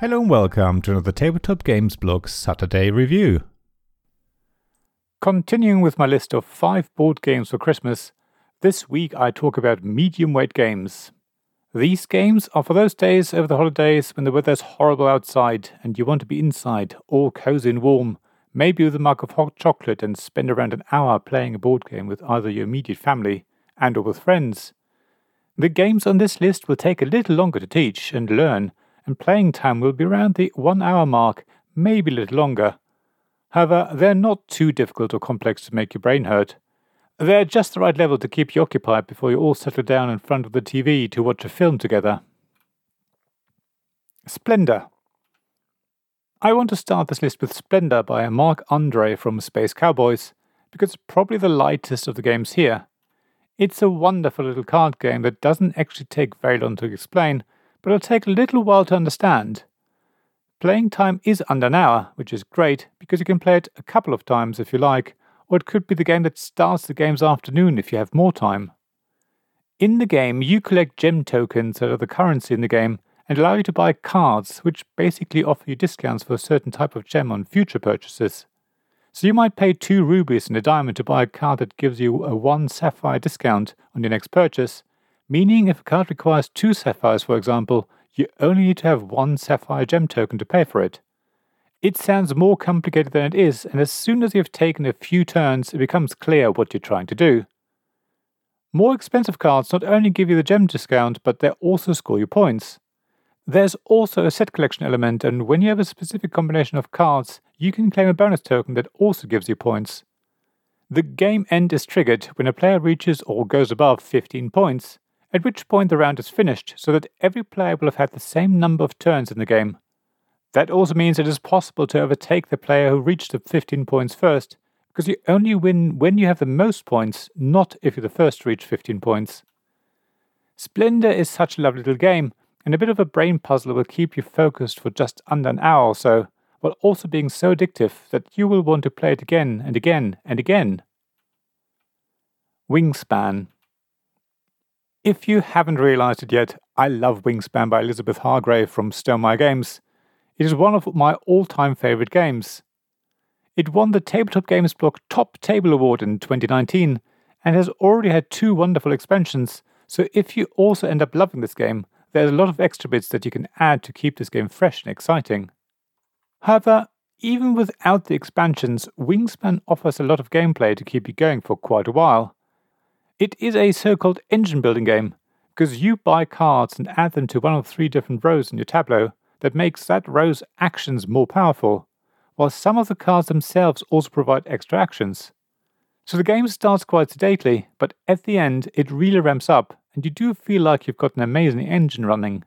Hello and welcome to another Tabletop Games Blog Saturday review. Continuing with my list of five board games for Christmas, this week I talk about medium weight games. These games are for those days over the holidays when the weather's horrible outside and you want to be inside, all cozy and warm, maybe with a mug of hot chocolate and spend around an hour playing a board game with either your immediate family and or with friends. The games on this list will take a little longer to teach and learn, and playing time will be around the one hour mark, maybe a little longer. However, they're not too difficult or complex to make your brain hurt. They're just the right level to keep you occupied before you all settle down in front of the TV to watch a film together. Splendor. I want to start this list with Splendor by Marc André from Space Cowboys, because it's probably the lightest of the games here. It's a wonderful little card game that doesn't actually take very long to explain, but it'll take a little while to understand. Playing time is under an hour, which is great because you can play it a couple of times if you like, or it could be the game that starts the game's afternoon if you have more time. In the game, you collect gem tokens that are the currency in the game and allow you to buy cards, which basically offer you discounts for a certain type of gem on future purchases. So you might pay two rubies and a diamond to buy a card that gives you a one sapphire discount on your next purchase, meaning if a card requires two sapphires, for example, you only need to have one sapphire gem token to pay for it. It sounds more complicated than it is, and as soon as you've taken a few turns, it becomes clear what you're trying to do. More expensive cards not only give you the gem discount, but they also score you points. There's also a set collection element, and when you have a specific combination of cards, you can claim a bonus token that also gives you points. The game end is triggered when a player reaches or goes above 15 points, at which point the round is finished so that every player will have had the same number of turns in the game. That also means it is possible to overtake the player who reached the 15 points first, because you only win when you have the most points, not if you're the first to reach 15 points. Splendor is such a lovely little game, and a bit of a brain puzzle will keep you focused for just under an hour or so, while also being so addictive that you will want to play it again and again and again. Wingspan. If you haven't realized it yet, I love Wingspan by Elizabeth Hargrave from Stonemaier Games. It is one of my all time favorite games. It won the Tabletop Games Blog Top Table Award in 2019 and has already had two wonderful expansions, so if you also end up loving this game, there's a lot of extra bits that you can add to keep this game fresh and exciting. However, even without the expansions, Wingspan offers a lot of gameplay to keep you going for quite a while. It is a so called engine building game, because you buy cards and add them to one of three different rows in your tableau that makes that row's actions more powerful, while some of the cards themselves also provide extra actions. So the game starts quite sedately, but at the end it really ramps up and you do feel like you've got an amazing engine running.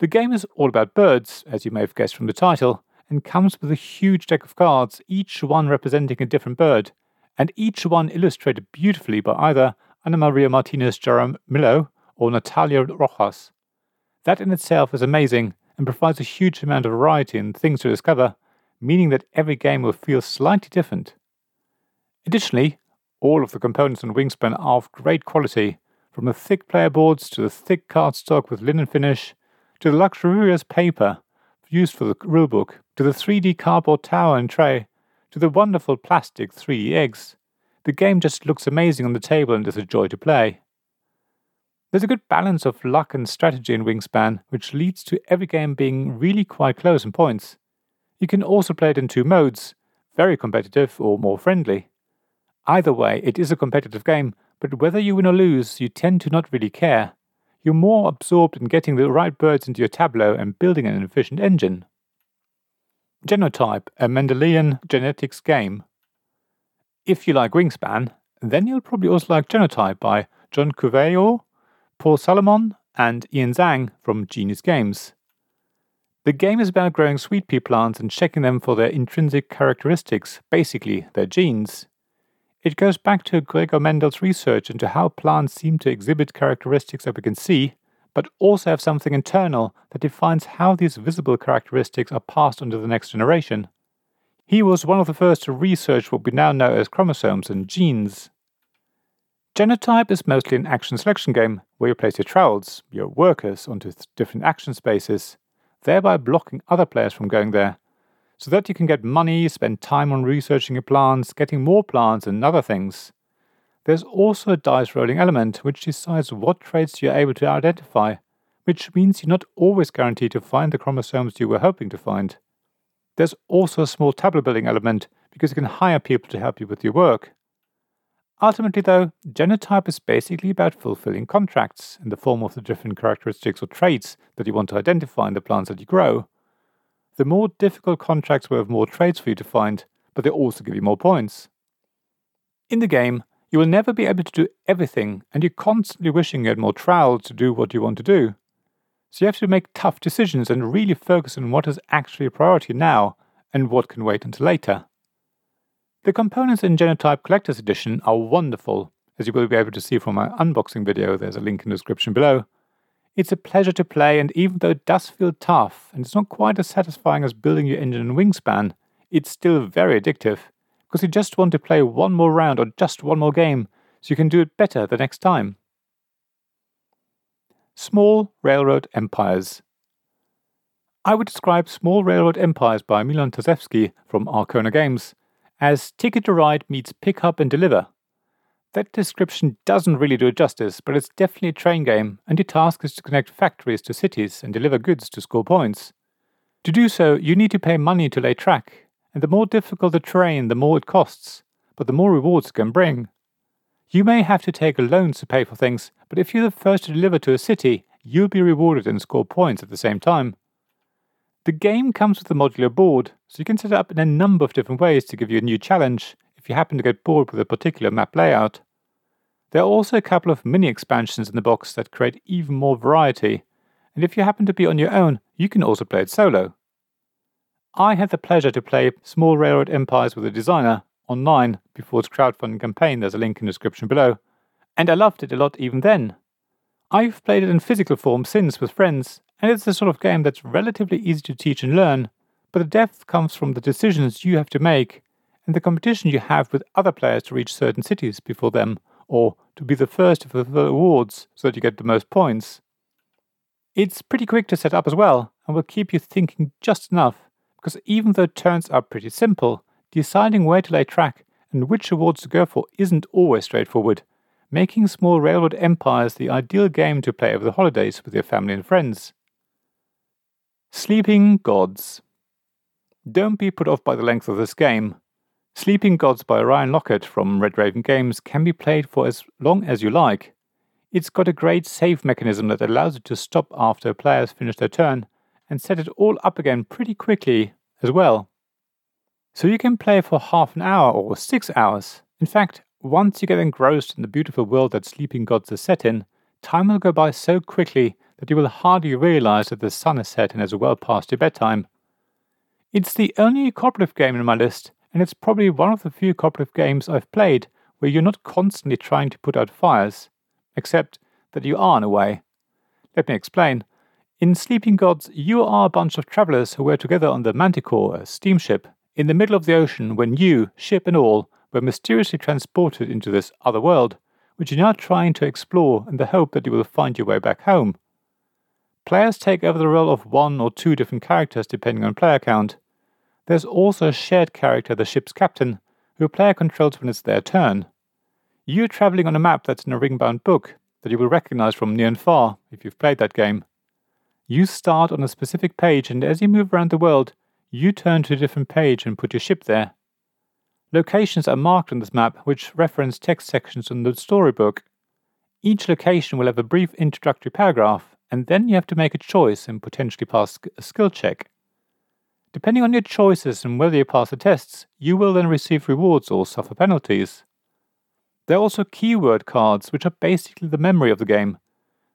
The game is all about birds, as you may have guessed from the title, and comes with a huge deck of cards, each one representing a different bird, and each one illustrated beautifully by either Ana Maria Martinez Jaramillo or Natalia Rojas. That in itself is amazing and provides a huge amount of variety and things to discover, meaning that every game will feel slightly different. Additionally, all of the components on Wingspan are of great quality from the thick player boards to the thick cardstock with linen finish, to the luxurious paper used for the rulebook, to the 3D cardboard tower and tray, to the wonderful plastic 3D eggs. The game just looks amazing on the table and is a joy to play. There's a good balance of luck and strategy in Wingspan, which leads to every game being really quite close in points. You can also play it in two modes very competitive or more friendly. Either way, it is a competitive game, but whether you win or lose, you tend to not really care. You're more absorbed in getting the right birds into your tableau and building an efficient engine. Genotype, a Mendelian genetics game. If you like Wingspan, then you'll probably also like Genotype by John Coveyou, Paul Salomon, and Ian Zhang from Genius Games. The game is about growing sweet pea plants and checking them for their intrinsic characteristics, basically their genes. It goes back to Gregor Mendel's research into how plants seem to exhibit characteristics that we can see, but also have something internal that defines how these visible characteristics are passed on to the next generation. He was one of the first to research what we now know as chromosomes and genes. Genotype is mostly an action selection game where you place your trowels, your workers, onto different action spaces. thereby blocking other players from going there, so that you can get money, spend time on researching your plants, getting more plants, and other things. There's also a dice rolling element which decides what traits you're able to identify, which means you're not always guaranteed to find the chromosomes you were hoping to find. There's also a small tableau building element because you can hire people to help you with your work. Ultimately, though, genotype is basically about fulfilling contracts in the form of the different characteristics or traits that you want to identify in the plants that you grow. The more difficult contracts will have more traits for you to find, but they also give you more points. In the game, you will never be able to do everything, and you're constantly wishing you had more trowels to do what you want to do. So you have to make tough decisions and really focus on what is actually a priority now and what can wait until later. The components in Genotype Collector's Edition are wonderful, as you will be able to see from my unboxing video, there's a link in the description below. It's a pleasure to play, and even though it does feel tough and it's not quite as satisfying as building your engine in Wingspan, it's still very addictive because you just want to play one more round or just one more game so you can do it better the next time. Small Railroad Empires I would describe Small Railroad Empires by Milan Tasevski from Arcona Games as Ticket to Ride meets Pick Up and Deliver. That description doesn't really do it justice, but it's definitely a train game, and your task is to connect factories to cities and deliver goods to score points. To do so, you need to pay money to lay track, and the more difficult the terrain, the more it costs, but the more rewards it can bring. You may have to take loans to pay for things, but if you're the first to deliver to a city, you'll be rewarded and score points at the same time. The game comes with a modular board, so you can set it up in a number of different ways to give you a new challenge if you happen to get bored with a particular map layout. There are also a couple of mini expansions in the box that create even more variety, and if you happen to be on your own, you can also play it solo. I had the pleasure to play Small Railroad Empires with a designer online before its crowdfunding campaign, there's a link in the description below, and I loved it a lot even then. I've played it in physical form since with friends, and it's the sort of game that's relatively easy to teach and learn, but the depth comes from the decisions you have to make and the competition you have with other players to reach certain cities before them, or to be the first to fulfill awards so that you get the most points. It's pretty quick to set up as well, and will keep you thinking just enough because even though turns are pretty simple, deciding where to lay track and which awards to go for isn't always straightforward, making Small Railroad Empires the ideal game to play over the holidays with your family and friends. Sleeping Gods. Don't be put off by the length of this game. Sleeping Gods by Ryan Laukat from Red Raven Games can be played for as long as you like. It's got a great save mechanism that allows you to stop after a player has finished their turn and set it all up again pretty quickly as well. So you can play for half an hour or six hours. In fact, once you get engrossed in the beautiful world that Sleeping Gods is set in, time will go by so quickly that you will hardly realize that the sun is set and is well past your bedtime. It's the only cooperative game in my list, and it's probably one of the few cooperative games I've played where you're not constantly trying to put out fires, except that you are in a way. Let me explain. In Sleeping Gods, you are a bunch of travelers who were together on the Manticore, a steamship, in the middle of the ocean when you, ship and all, were mysteriously transported into this other world, which you're now trying to explore in the hope that you will find your way back home. Players take over the role of one or two different characters depending on player count. There's also a shared character, the ship's captain, who a player controls when it's their turn. You're traveling on a map that's in a ring-bound book that you will recognize from near and far if you've played that game. You start on a specific page, and as you move around the world, you turn to a different page and put your ship there. Locations are marked on this map, which reference text sections in the storybook. Each location will have a brief introductory paragraph, and then you have to make a choice and potentially pass a skill check. Depending on your choices and whether you pass the tests, you will then receive rewards or suffer penalties. There are also keyword cards, which are basically the memory of the game.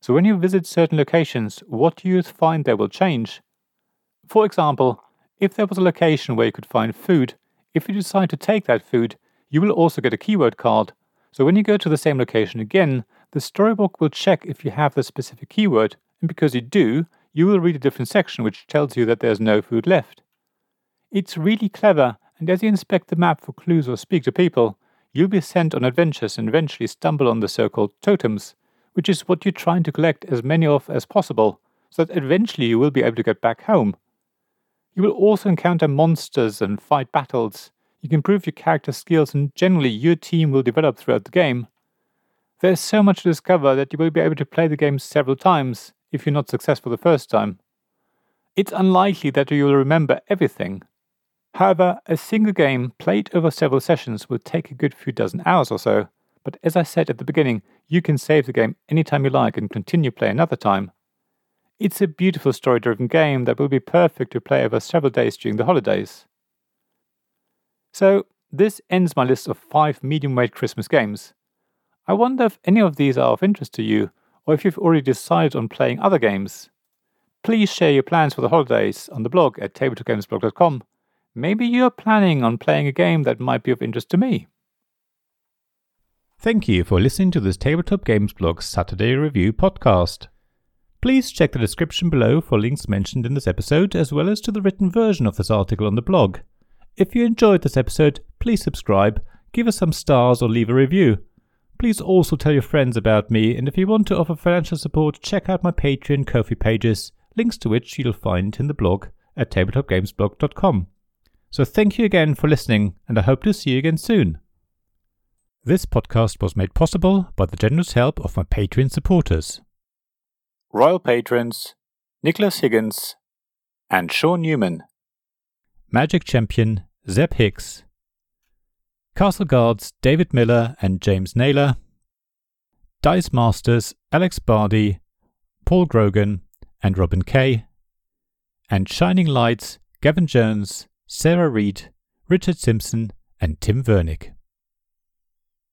So when you visit certain locations, what you find there will change. For example, if there was a location where you could find food, if you decide to take that food, you will also get a keyword card. So when you go to the same location again, the storybook will check if you have the specific keyword, and because you do, you will read a different section which tells you that there's no food left. It's really clever, and as you inspect the map for clues or speak to people, you'll be sent on adventures and eventually stumble on the so called totems, which is what you're trying to collect as many of as possible, so that eventually you will be able to get back home. You will also encounter monsters and fight battles. You can improve your character skills, and generally, your team will develop throughout the game. There's so much to discover that you will be able to play the game several times if you're not successful the first time. It's unlikely that you will remember everything. However, a single game played over several sessions will take a good few dozen hours or so, but as I said at the beginning, you can save the game anytime you like and continue play another time. It's a beautiful story driven game that will be perfect to play over several days during the holidays. So, this ends my list of five medium weight Christmas games. I wonder if any of these are of interest to you, or if you've already decided on playing other games. Please share your plans for the holidays on the blog at tabletopgamesblog.com. Maybe you're planning on playing a game that might be of interest to me. Thank you for listening to this Tabletop Games Blog Saturday Review podcast. Please check the description below for links mentioned in this episode, as well as to the written version of this article on the blog. If you enjoyed this episode, please subscribe, give us some stars, or leave a review. Please also tell your friends about me, and if you want to offer financial support, check out my Patreon Ko-fi pages, links to which you'll find in the blog at tabletopgamesblog.com. So thank you again for listening, and I hope to see you again soon. This podcast was made possible by the generous help of my Patreon supporters. Royal Patrons Nicholas Higgins and Sean Newman. Magic Champion Zeb Hicks. Castle Guards David Miller and James Naylor. Dice Masters Alex Bardi, Paul Grogan, and Robin Kay. And Shining Lights Gavin Jones, Sarah Reed, Richard Simpson, and Tim Vernick.